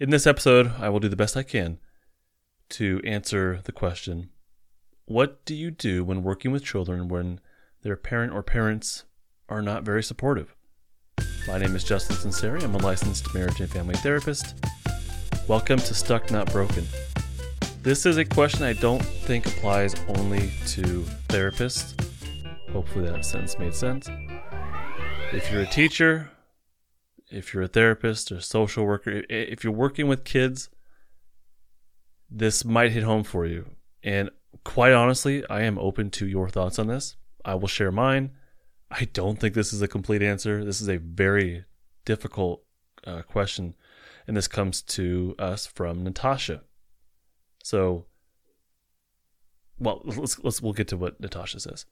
In this episode, I will do the best I can to answer the question What do you do when working with children when their parent or parents are not very supportive? My name is Justin Sunseri. I'm a licensed marriage and family therapist. Welcome to Stuck Not Broken. This is a question I don't think applies only to therapists. Hopefully, that sentence made sense. If you're a teacher, if you're a therapist or social worker, if you're working with kids, this might hit home for you. And quite honestly, I am open to your thoughts on this. I will share mine. I don't think this is a complete answer. This is a very difficult uh, question, and this comes to us from Natasha. So, well, let's let's we'll get to what Natasha says.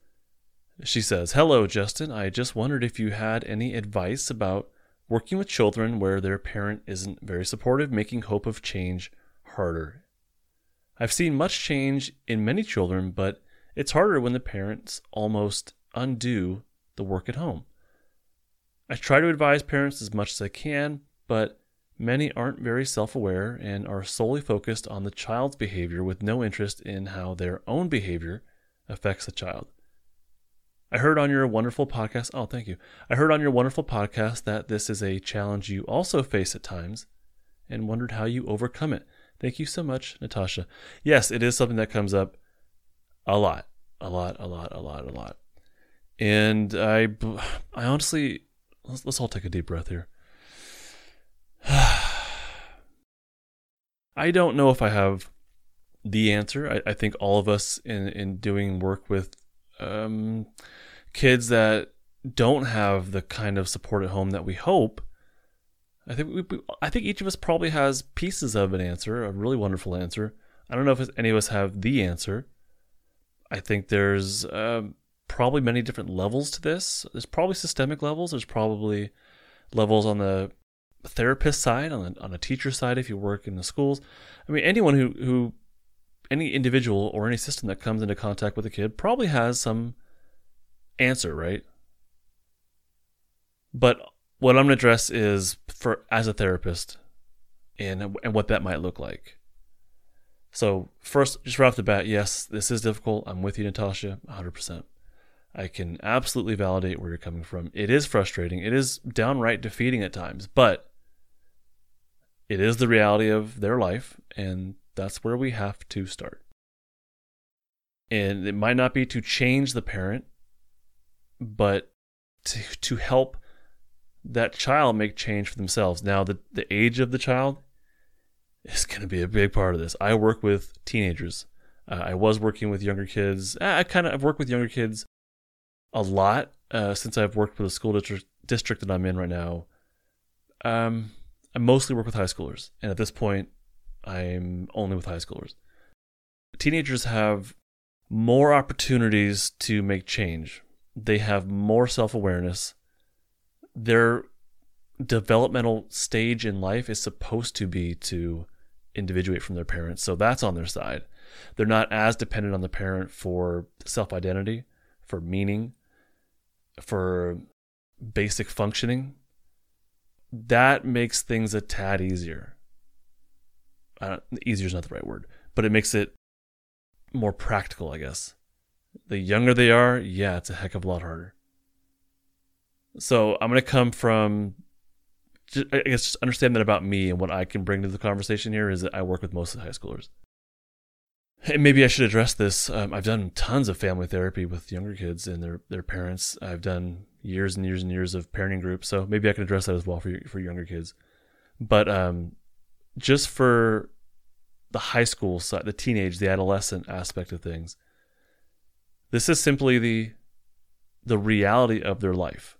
She says, "Hello, Justin. I just wondered if you had any advice about working with children where their parent isn't very supportive, making hope of change harder. I've seen much change in many children, but it's harder when the parents almost undo the work at home. I try to advise parents as much as I can, but many aren't very self aware and are solely focused on the child's behavior with no interest in how their own behavior affects the child. I heard on your wonderful podcast. Oh, thank you. I heard on your wonderful podcast that this is a challenge you also face at times and wondered how you overcome it. Thank you so much, Natasha. Yes, it is something that comes up a lot, a lot, a lot, a lot, a lot. And I, I honestly, let's, let's all take a deep breath here. I don't know if I have the answer. I, I think all of us in, in doing work with um, kids that don't have the kind of support at home that we hope. I think we, I think each of us probably has pieces of an answer, a really wonderful answer. I don't know if any of us have the answer. I think there's uh, probably many different levels to this. There's probably systemic levels. There's probably levels on the therapist side, on the, on a teacher side, if you work in the schools. I mean, anyone who who any individual or any system that comes into contact with a kid probably has some answer, right? But what I'm going to address is for as a therapist and and what that might look like. So first, just right off the bat, yes, this is difficult. I'm with you, Natasha, 100%. I can absolutely validate where you're coming from. It is frustrating. It is downright defeating at times, but it is the reality of their life, and that's where we have to start. And it might not be to change the parent, but to, to help that child make change for themselves. Now, the, the age of the child is going to be a big part of this. I work with teenagers. Uh, I was working with younger kids. I kind of I've worked with younger kids a lot uh, since I've worked with the school district district that I'm in right now. Um, I mostly work with high schoolers, and at this point, I'm only with high schoolers. Teenagers have more opportunities to make change they have more self awareness. Their developmental stage in life is supposed to be to individuate from their parents. So that's on their side. They're not as dependent on the parent for self identity, for meaning, for basic functioning. That makes things a tad easier. Uh, easier is not the right word, but it makes it more practical, I guess the younger they are, yeah, it's a heck of a lot harder. So I'm going to come from, I guess, just understand that about me and what I can bring to the conversation here is that I work with most of the high schoolers. And maybe I should address this. Um, I've done tons of family therapy with younger kids and their their parents. I've done years and years and years of parenting groups, so maybe I can address that as well for for younger kids. But um, just for the high school side, the teenage, the adolescent aspect of things, this is simply the the reality of their life.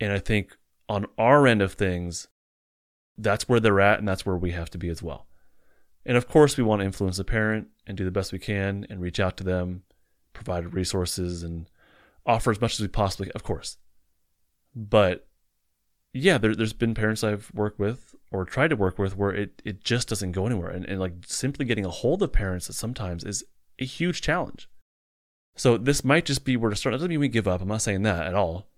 And I think on our end of things, that's where they're at and that's where we have to be as well. And of course, we want to influence the parent and do the best we can and reach out to them, provide resources and offer as much as we possibly, of course. But yeah, there, has been parents I've worked with or tried to work with where it, it just doesn't go anywhere. And, and like simply getting a hold of parents sometimes is a huge challenge. So this might just be where to start. That doesn't mean we give up. I'm not saying that at all.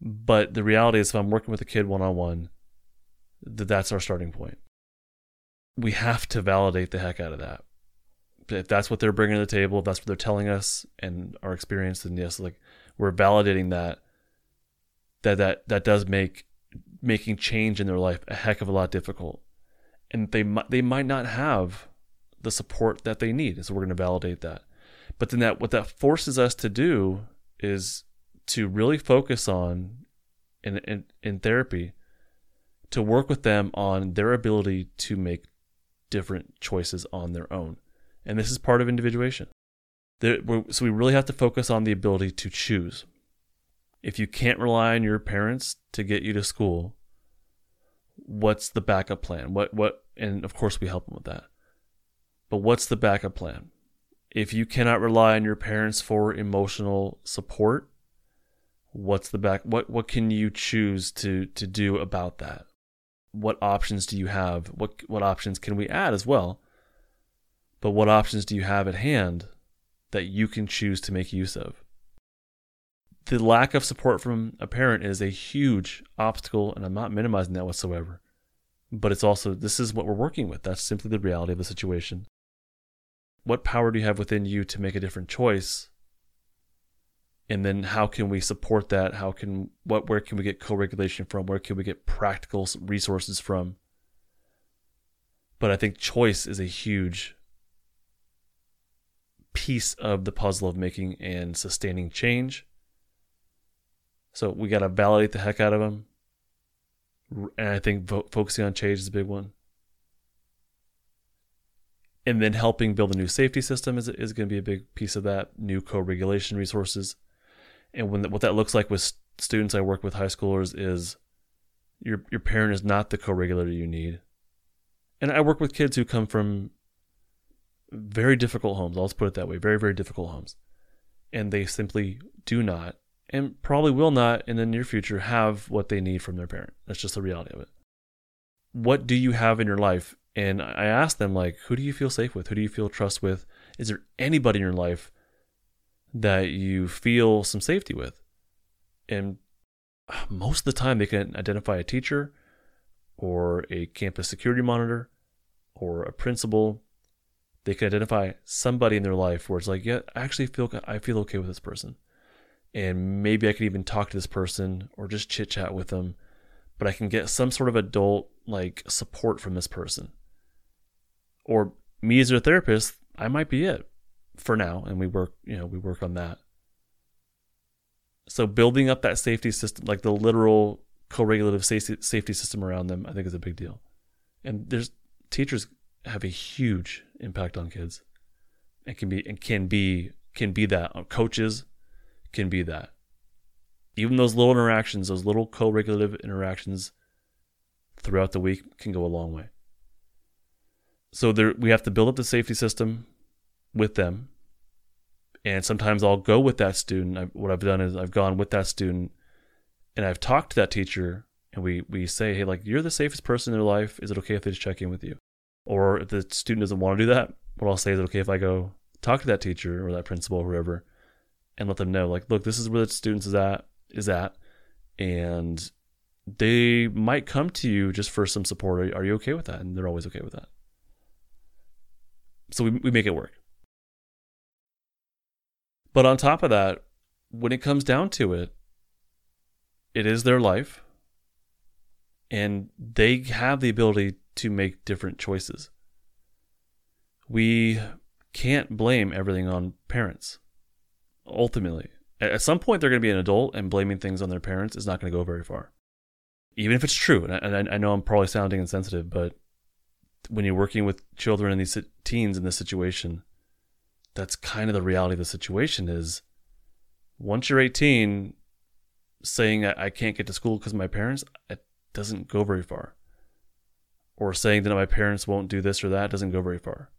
But the reality is, if I'm working with a kid one on one, that that's our starting point. We have to validate the heck out of that. If that's what they're bringing to the table, if that's what they're telling us and our experience, then yes, like we're validating that. That that that does make making change in their life a heck of a lot difficult, and they might they might not have the support that they need. So we're going to validate that. But then that what that forces us to do is to really focus on in in, in therapy to work with them on their ability to make different choices on their own. And this is part of individuation. There, so we really have to focus on the ability to choose. If you can't rely on your parents to get you to school, what's the backup plan? What what and of course we help them with that. But what's the backup plan? If you cannot rely on your parents for emotional support, what's the back what what can you choose to to do about that? What options do you have? What what options can we add as well? But what options do you have at hand that you can choose to make use of? The lack of support from a parent is a huge obstacle, and I'm not minimizing that whatsoever. But it's also, this is what we're working with. That's simply the reality of the situation. What power do you have within you to make a different choice? And then how can we support that? How can, what, where can we get co regulation from? Where can we get practical resources from? But I think choice is a huge piece of the puzzle of making and sustaining change. So we got to validate the heck out of them. And I think vo- focusing on change is a big one. And then helping build a new safety system is, is going to be a big piece of that, new co regulation resources. And when the, what that looks like with students I work with, high schoolers, is your, your parent is not the co regulator you need. And I work with kids who come from very difficult homes. I'll just put it that way very, very difficult homes. And they simply do not, and probably will not in the near future, have what they need from their parent. That's just the reality of it. What do you have in your life? And I ask them, like, who do you feel safe with? Who do you feel trust with? Is there anybody in your life that you feel some safety with? And most of the time, they can identify a teacher or a campus security monitor or a principal they can identify somebody in their life where it's like, yeah, I actually feel I feel okay with this person, and maybe I could even talk to this person or just chit chat with them, but I can get some sort of adult like support from this person. Or me as a therapist, I might be it for now, and we work, you know, we work on that. So building up that safety system, like the literal co-regulative safety system around them, I think is a big deal. And there's teachers have a huge impact on kids. It can be and can be can be that coaches can be that. Even those little interactions, those little co-regulative interactions throughout the week can go a long way. So there we have to build up the safety system with them. And sometimes I'll go with that student. I, what I've done is I've gone with that student and I've talked to that teacher and we we say, hey, like you're the safest person in their life. Is it okay if they just check in with you? Or if the student doesn't want to do that, what I'll say is, okay, if I go talk to that teacher or that principal or whoever, and let them know, like, look, this is where the students is at, is at, and they might come to you just for some support. Are, are you okay with that? And they're always okay with that. So we we make it work. But on top of that, when it comes down to it, it is their life and they have the ability to make different choices. We can't blame everything on parents. Ultimately, at some point, they're going to be an adult, and blaming things on their parents is not going to go very far. Even if it's true, and I, I know I'm probably sounding insensitive, but when you're working with children and these teens in this situation, that's kind of the reality of the situation. Is once you're 18, saying I can't get to school because my parents, it doesn't go very far or saying that my parents won't do this or that doesn't go very far.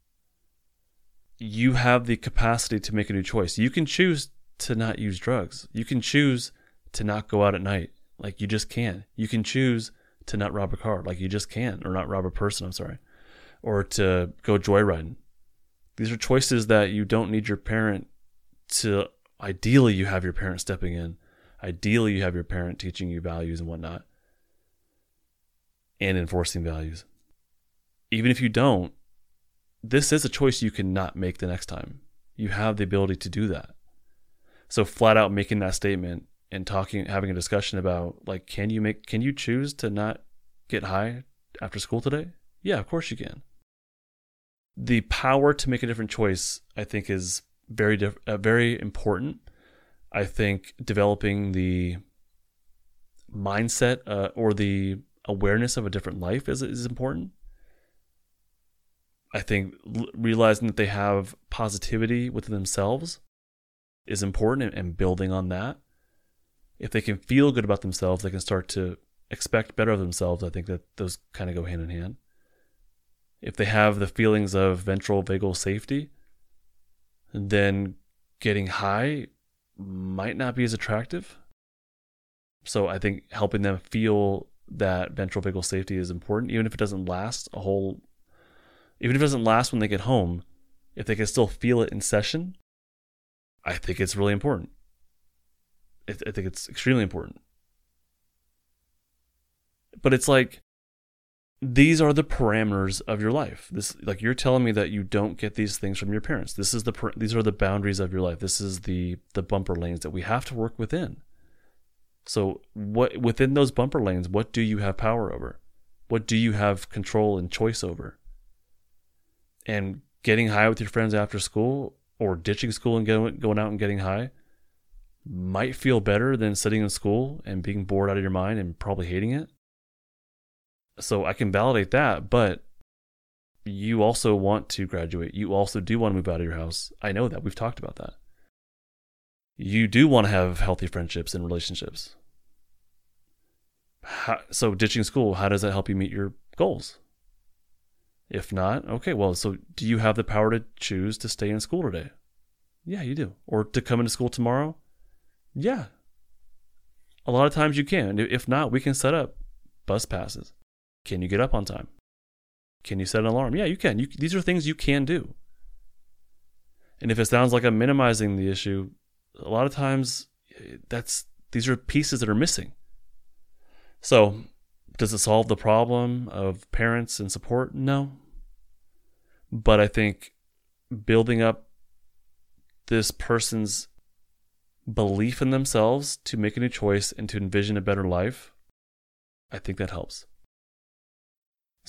You have the capacity to make a new choice. You can choose to not use drugs. You can choose to not go out at night. Like you just can. You can choose to not rob a car. Like you just can. Or not rob a person, I'm sorry. Or to go joyriding. These are choices that you don't need your parent to. Ideally, you have your parent stepping in. Ideally, you have your parent teaching you values and whatnot and enforcing values. Even if you don't, this is a choice you cannot make the next time. You have the ability to do that. So flat out making that statement and talking having a discussion about like can you make can you choose to not get high after school today? Yeah, of course you can. The power to make a different choice I think is very diff- uh, very important. I think developing the mindset uh, or the awareness of a different life is is important. I think realizing that they have positivity within themselves is important and building on that. If they can feel good about themselves, they can start to expect better of themselves. I think that those kind of go hand in hand. If they have the feelings of ventral vagal safety, then getting high might not be as attractive. So I think helping them feel that ventral vagal safety is important, even if it doesn't last a whole even if it doesn't last when they get home, if they can still feel it in session, I think it's really important. I, think it's extremely important. But it's like these are the parameters of your life. This like you're telling me that you don't get these things from your parents. This is the these are the boundaries of your life. This is the the bumper lanes that we have to work within. So what within those bumper lanes, what do you have power over? What do you have control and choice over? and getting high with your friends after school or ditching school and going, going out and getting high might feel better than sitting in school and being bored out of your mind and probably hating it. So I can validate that, but you also want to graduate. You also do want to move out of your house. I know that. We've talked about that. You do want to have healthy friendships and relationships. How, so ditching school, how does that help you meet your goals? If not, okay, well, so do you have the power to choose to stay in school today? Yeah, you do. Or to come into school tomorrow? Yeah. A lot of times you can. If not, we can set up bus passes. Can you get up on time? Can you set an alarm? Yeah, you can. You, these are things you can do. And if it sounds like I'm minimizing the issue, a lot of times eh, that's these are pieces that are missing. So does it solve the problem of parents and support? No. But I think building up this person's belief in themselves to make a new choice and to envision a better life, I think that helps.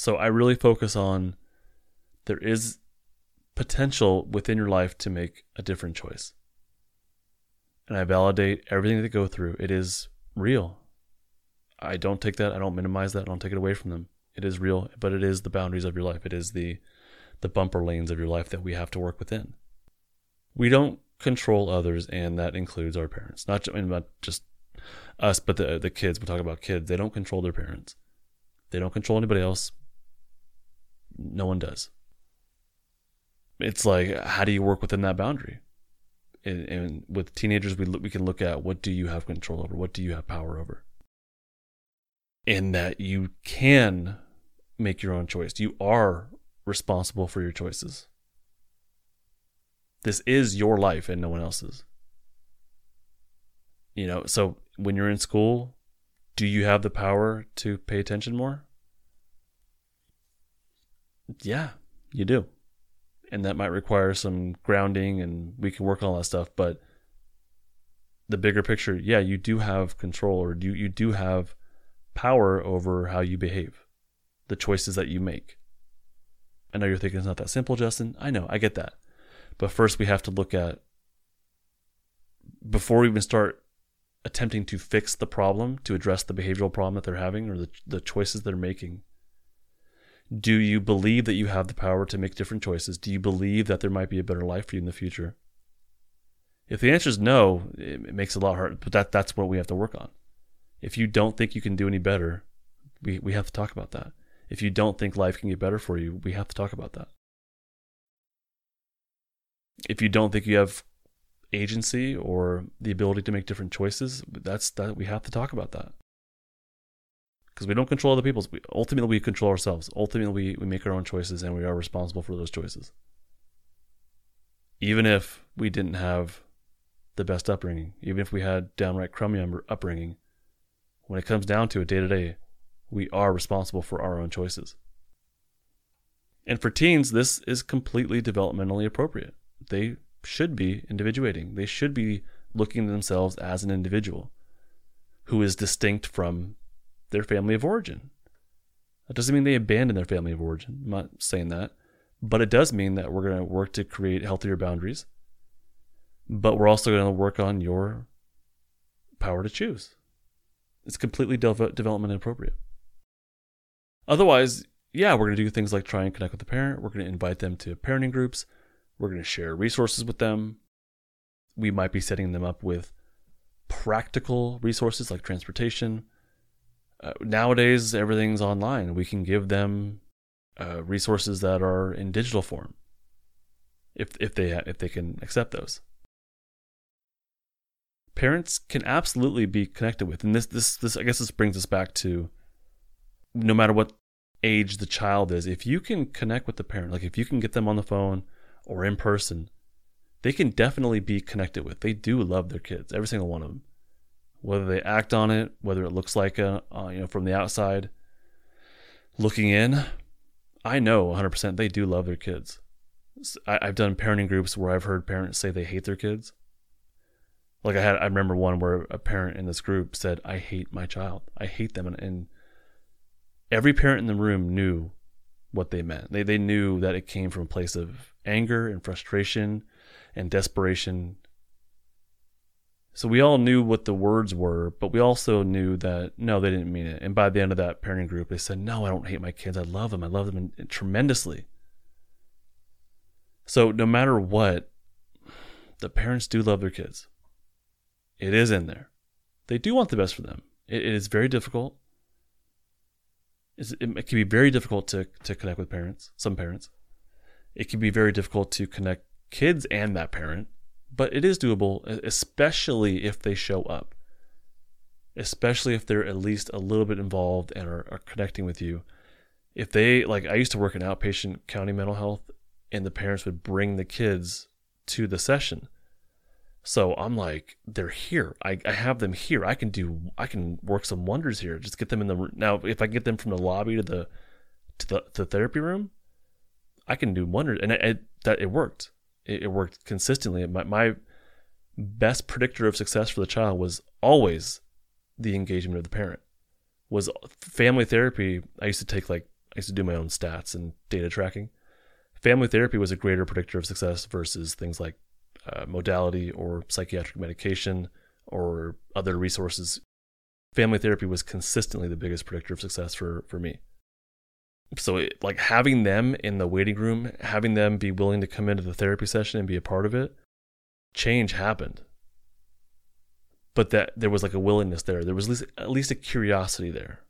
So I really focus on there is potential within your life to make a different choice. And I validate everything that they go through. It is real. I don't take that. I don't minimize that. I don't take it away from them. It is real, but it is the boundaries of your life. It is the the bumper lanes of your life that we have to work within. We don't control others, and that includes our parents. Not just, not just us, but the the kids. We talk about kids. They don't control their parents. They don't control anybody else. No one does. It's like, how do you work within that boundary? And, and with teenagers, we we can look at what do you have control over? What do you have power over? And that you can make your own choice. You are responsible for your choices. This is your life and no one else's. You know, so when you're in school, do you have the power to pay attention more? Yeah, you do. And that might require some grounding and we can work on all that stuff, but the bigger picture, yeah, you do have control or you you do have power over how you behave, the choices that you make. I know you're thinking it's not that simple, Justin. I know, I get that. But first, we have to look at, before we even start attempting to fix the problem, to address the behavioral problem that they're having or the, the choices they're making, do you believe that you have the power to make different choices? Do you believe that there might be a better life for you in the future? If the answer is no, it makes it a lot harder, but that, that's what we have to work on. If you don't think you can do any better, we, we have to talk about that. If you don't think life can get better for you, we have to talk about that. If you don't think you have agency or the ability to make different choices, that's that we have to talk about that. Because we don't control other people's. We, ultimately, we control ourselves. Ultimately, we, we make our own choices and we are responsible for those choices. Even if we didn't have the best upbringing, even if we had downright crummy um, upbringing, when it comes down to it day to day, We are responsible for our own choices. And for teens, this is completely developmentally appropriate. They should be individuating. They should be looking themselves as an individual who is distinct from their family of origin. That doesn't mean they abandon their family of origin. I'm not saying that. But it does mean that we're going to work to create healthier boundaries. But we're also going to work on your power to choose. It's completely de- development appropriate. Otherwise, yeah, we're going to do things like try and connect with the parent. We're going to invite them to parenting groups. We're going to share resources with them. We might be setting them up with practical resources like transportation. Uh, nowadays, everything's online. We can give them uh, resources that are in digital form, if if they if they can accept those. Parents can absolutely be connected with, and this this this I guess this brings us back to no matter what age the child is, if you can connect with the parent, like if you can get them on the phone or in person, they can definitely be connected with. They do love their kids, every single one of them. Whether they act on it, whether it looks like a, uh, you know, from the outside looking in, I know 100% they do love their kids. I, I've done parenting groups where I've heard parents say they hate their kids. Like I had, I remember one where a parent in this group said, "I hate my child. I hate them," and, and every parent in the room knew what they meant. They they knew that it came from a place of anger and frustration and desperation. So we all knew what the words were, but we also knew that no, they didn't mean it. And by the end of that parenting group, they said, "No, I don't hate my kids. I love them. I love them tremendously." So no matter what, the parents do love their kids. It is in there. They do want the best for them. it, it is very difficult it can be very difficult to, to connect with parents, some parents. It can be very difficult to connect kids and that parent, but it is doable, especially if they show up, especially if they're at least a little bit involved and are, are connecting with you. If they, like, I used to work in outpatient county mental health, and the parents would bring the kids to the session so I'm like, they're here. I, I have them here. I can do. I can work some wonders here. Just get them in the now. If I get them from the lobby to the to the, the therapy room, I can do wonders. And it, it that it worked. It, it worked consistently. My my best predictor of success for the child was always the engagement of the parent. Was family therapy. I used to take like I used to do my own stats and data tracking. Family therapy was a greater predictor of success versus things like uh, modality or psychiatric medication or other resources. Family therapy was consistently the biggest predictor of success for, for me. So, it, like having them in the waiting room, having them be willing to come into the therapy session and be a part of it, change happened. But that there was like a willingness there. There was at least, at least a curiosity there.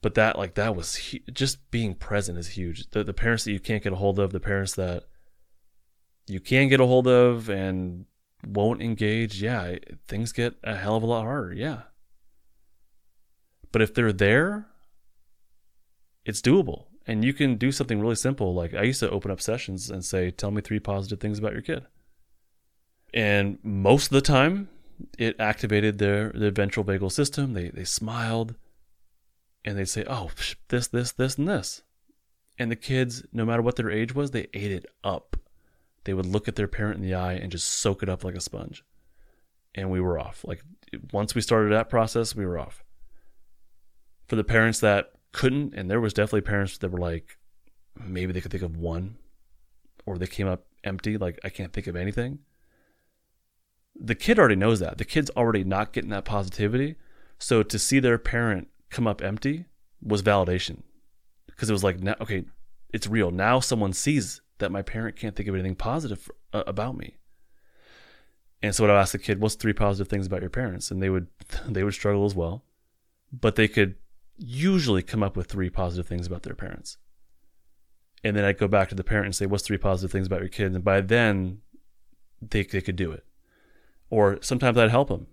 But that, like, that was just being present is huge. The, the parents that you can't get a hold of, the parents that you can get a hold of and won't engage, yeah, things get a hell of a lot harder. Yeah. But if they're there, it's doable. And you can do something really simple. Like I used to open up sessions and say, Tell me three positive things about your kid. And most of the time, it activated their, their ventral vagal system. They, they smiled and they'd say, Oh, this, this, this, and this. And the kids, no matter what their age was, they ate it up they would look at their parent in the eye and just soak it up like a sponge. And we were off. Like once we started that process, we were off. For the parents that couldn't, and there was definitely parents that were like, maybe they could think of one, or they came up empty, like I can't think of anything. The kid already knows that. The kid's already not getting that positivity. So to see their parent come up empty was validation. Because it was like, now, okay, it's real. Now someone sees that my parent can't think of anything positive uh, about me. And so when I would ask the kid, "What's three positive things about your parents?" And they would they would struggle as well, but they could usually come up with three positive things about their parents. And then I'd go back to the parent and say, "What's three positive things about your kids?" And by then, they they could do it. Or sometimes I'd help them,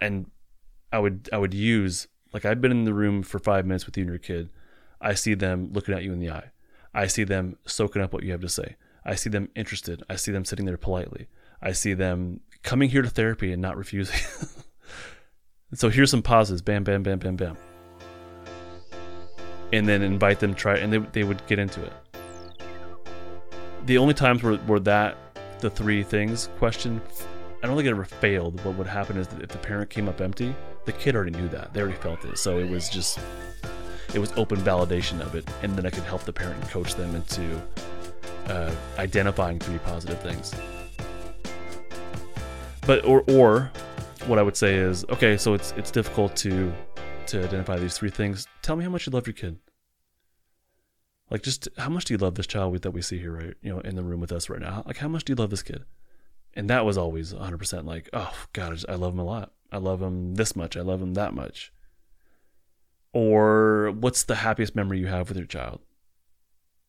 and I would I would use like I've been in the room for five minutes with you and your kid. I see them looking at you in the eye. I see them soaking up what you have to say. I see them interested. I see them sitting there politely. I see them coming here to therapy and not refusing. so here's some pauses. Bam, bam, bam, bam, bam. And then invite them to try and they, they would get into it. The only times where, where that the three things question i don't think it ever failed. What would happen is that if the parent came up empty the kid already knew that. They already felt it. So it was just it was open validation of it. And then i could help the parent and coach them into uh, identifying three positive things. But or or what i would say is okay so it's it's difficult to to identify these three things. Tell me how much you love your kid. Like just how much do you love this child that we see here right you know in the room with us right now? Like how much do you love this kid? And that was always 100% like oh god I, just, I love him a lot. I love him this much. I love him that much. Or what's the happiest memory you have with your child?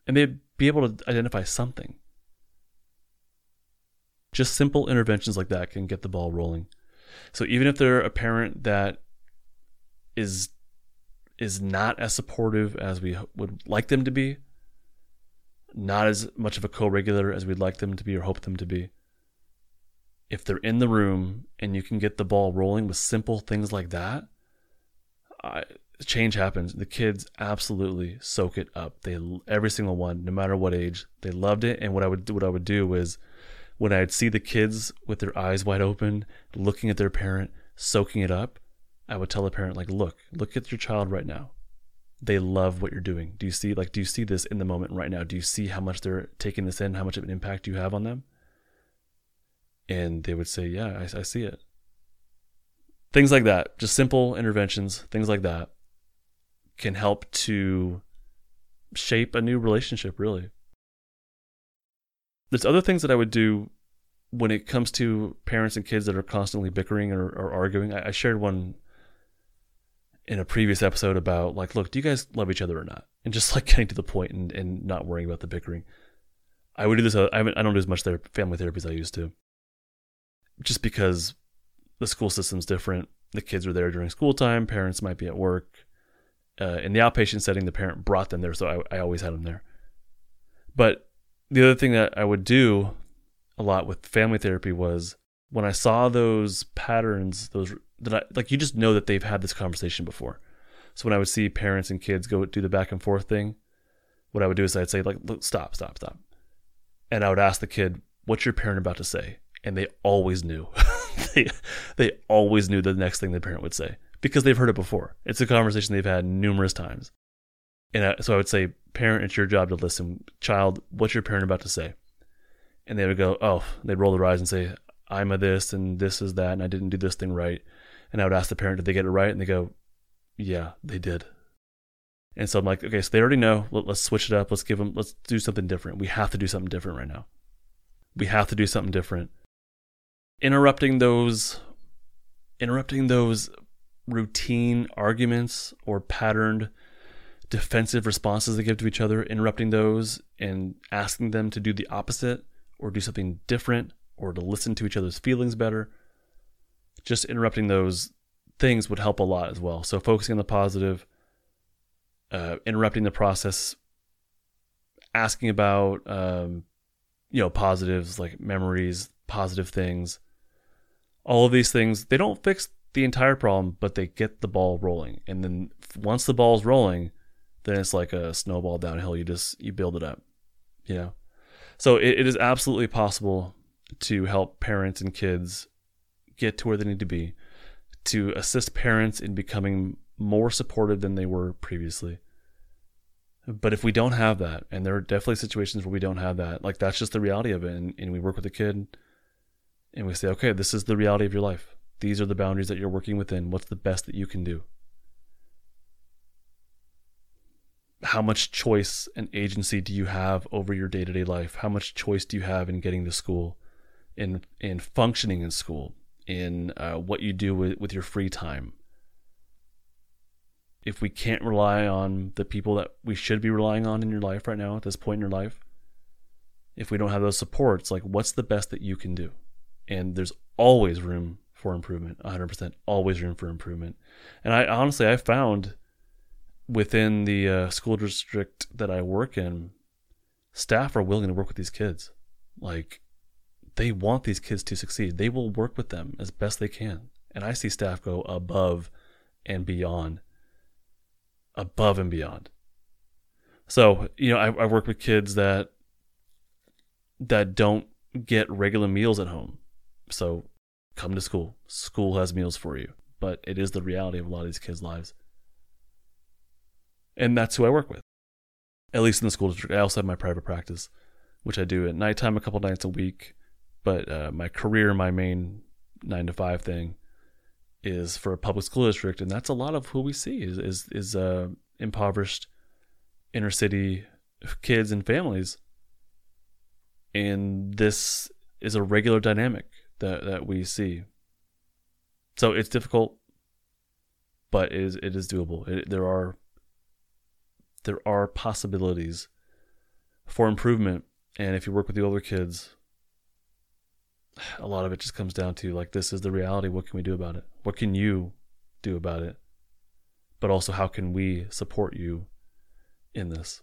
And they'd be able to identify something. Just simple interventions like that can get the ball rolling. So even if they're a parent that is is not as supportive as we would like them to be, not as much of a co-regulator as we'd like them to be or hope them to be. If they're in the room and you can get the ball rolling with simple things like that, I, change happens. The kids absolutely soak it up. They every single one, no matter what age, they loved it. And what I would what I would do was when I'd see the kids with their eyes wide open, looking at their parent, soaking it up, I would tell a parent like, look, look at your child right now. They love what you're doing. Do you see like do you see this in the moment right now? Do you see how much they're taking this in, how much of an impact you have on them? And they would say, yeah, I, I see it. Things like that, just simple interventions, things like that can help to shape a new relationship, really. There's other things that I would do when it comes to parents and kids that are constantly bickering or, or arguing. I, I, shared one in a previous episode about like, look, do you guys love each other or not? And just like getting to the point and, and not worrying about the bickering. I would do this. I, I don't do as much ther- family therapy as I used to, just because the school system's different. The kids are there during school time. Parents might be at work. Uh, in the outpatient setting, the parent brought them there, so I, I always had them there. But the other thing that I would do a lot with family therapy was when I saw those patterns, those that I like, you just know that they've had this conversation before. So when I would see parents and kids go do the back and forth thing, what I would do is I'd say like, Look, stop, stop, stop, and I would ask the kid, "What's your parent about to say?" And they always knew. they they always knew the next thing the parent would say because they've heard it before. It's a conversation they've had numerous times. And I, so I would say, "Parent, it's your job to listen. Child, what's your parent about to say?" And they would go, "Oh," they'd roll their eyes and say, "I'm a this and this is that, and I didn't do this thing right." And I would ask the parent, did they get it right? And they go, yeah, they did. And so I'm like, okay, so they already know. Let, us switch it up. Let's give them, let's do something different. We have to do something different right now. We have to do something different. Interrupting those, interrupting those routine arguments or patterned defensive responses they give to each other, interrupting those and asking them to do the opposite or do something different or to listen to each other's feelings better just interrupting those things would help a lot as well. So focusing on the positive, uh, interrupting the process, asking about um, you know positives like memories, positive things. All of these things they don't fix the entire problem, but they get the ball rolling. And then once the ball's rolling, then it's like a snowball downhill. You just you build it up, you know. So it, it is absolutely possible to help parents and kids get to where they need to be, to assist parents in becoming more supportive than they were previously. But if we don't have that, and there are definitely situations where we don't have that, like that's just the reality of it. And, and we work with a kid and we say, okay, this is the reality of your life. These are the boundaries that you're working within. What's the best that you can do? How much choice and agency do you have over your day to day life? How much choice do you have in getting to school, in in functioning in school? In uh, what you do with, with your free time. If we can't rely on the people that we should be relying on in your life right now at this point in your life, if we don't have those supports, like what's the best that you can do? And there's always room for improvement, 100%, always room for improvement. And I honestly, I found within the uh, school district that I work in, staff are willing to work with these kids. Like they want these kids to succeed. They will work with them as best they can. And I see staff go above and beyond, above and beyond So, you know, I, I work with kids that that don't get regular meals at home. So come to school. School has meals for you. But it is the reality of a lot of these kids' lives. And that's who I work with. At least in the school district. I also have my private practice, which I do at nighttime a couple nights a week. But uh, my career, my main nine to five thing, is for a public school district, and that's a lot of who we see is is, is uh, impoverished inner city kids and families. And this is a regular dynamic that, that we see. So it's difficult, but it is it is doable. It, there are there are possibilities for improvement, and if you work with the older kids, a lot of it just comes down to like this is the reality. What can we do about it? What can you do about it? But also, how can we support you in this?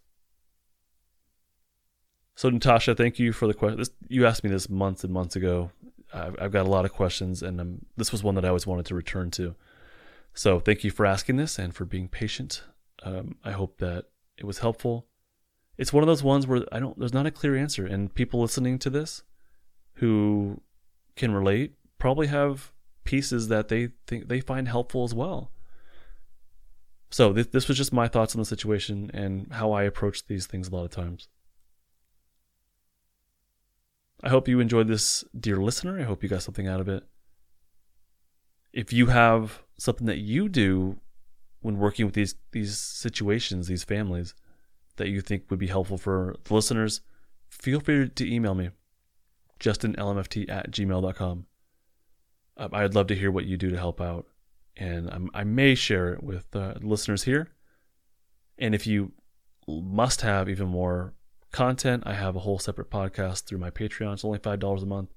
So, Natasha, thank you for the question. You asked me this months and months ago. I've, I've got a lot of questions, and um, this was one that I always wanted to return to. So, thank you for asking this and for being patient. Um, I hope that it was helpful. It's one of those ones where I don't. There's not a clear answer, and people listening to this who can relate probably have pieces that they think they find helpful as well. So th- this was just my thoughts on the situation and how I approach these things a lot of times. I hope you enjoyed this, dear listener. I hope you got something out of it. If you have something that you do when working with these these situations, these families, that you think would be helpful for the listeners, feel free to email me, justinlmft at gmail.com. Um, I'd love to hear what you do to help out, and I'm, i may share it with uh, listeners here. And if you must have even more content. I have a whole separate podcast through my Patreon. It's only $5 a month,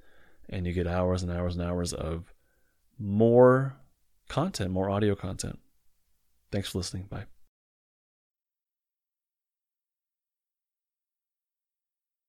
and you get hours and hours and hours of more content, more audio content. Thanks for listening. Bye.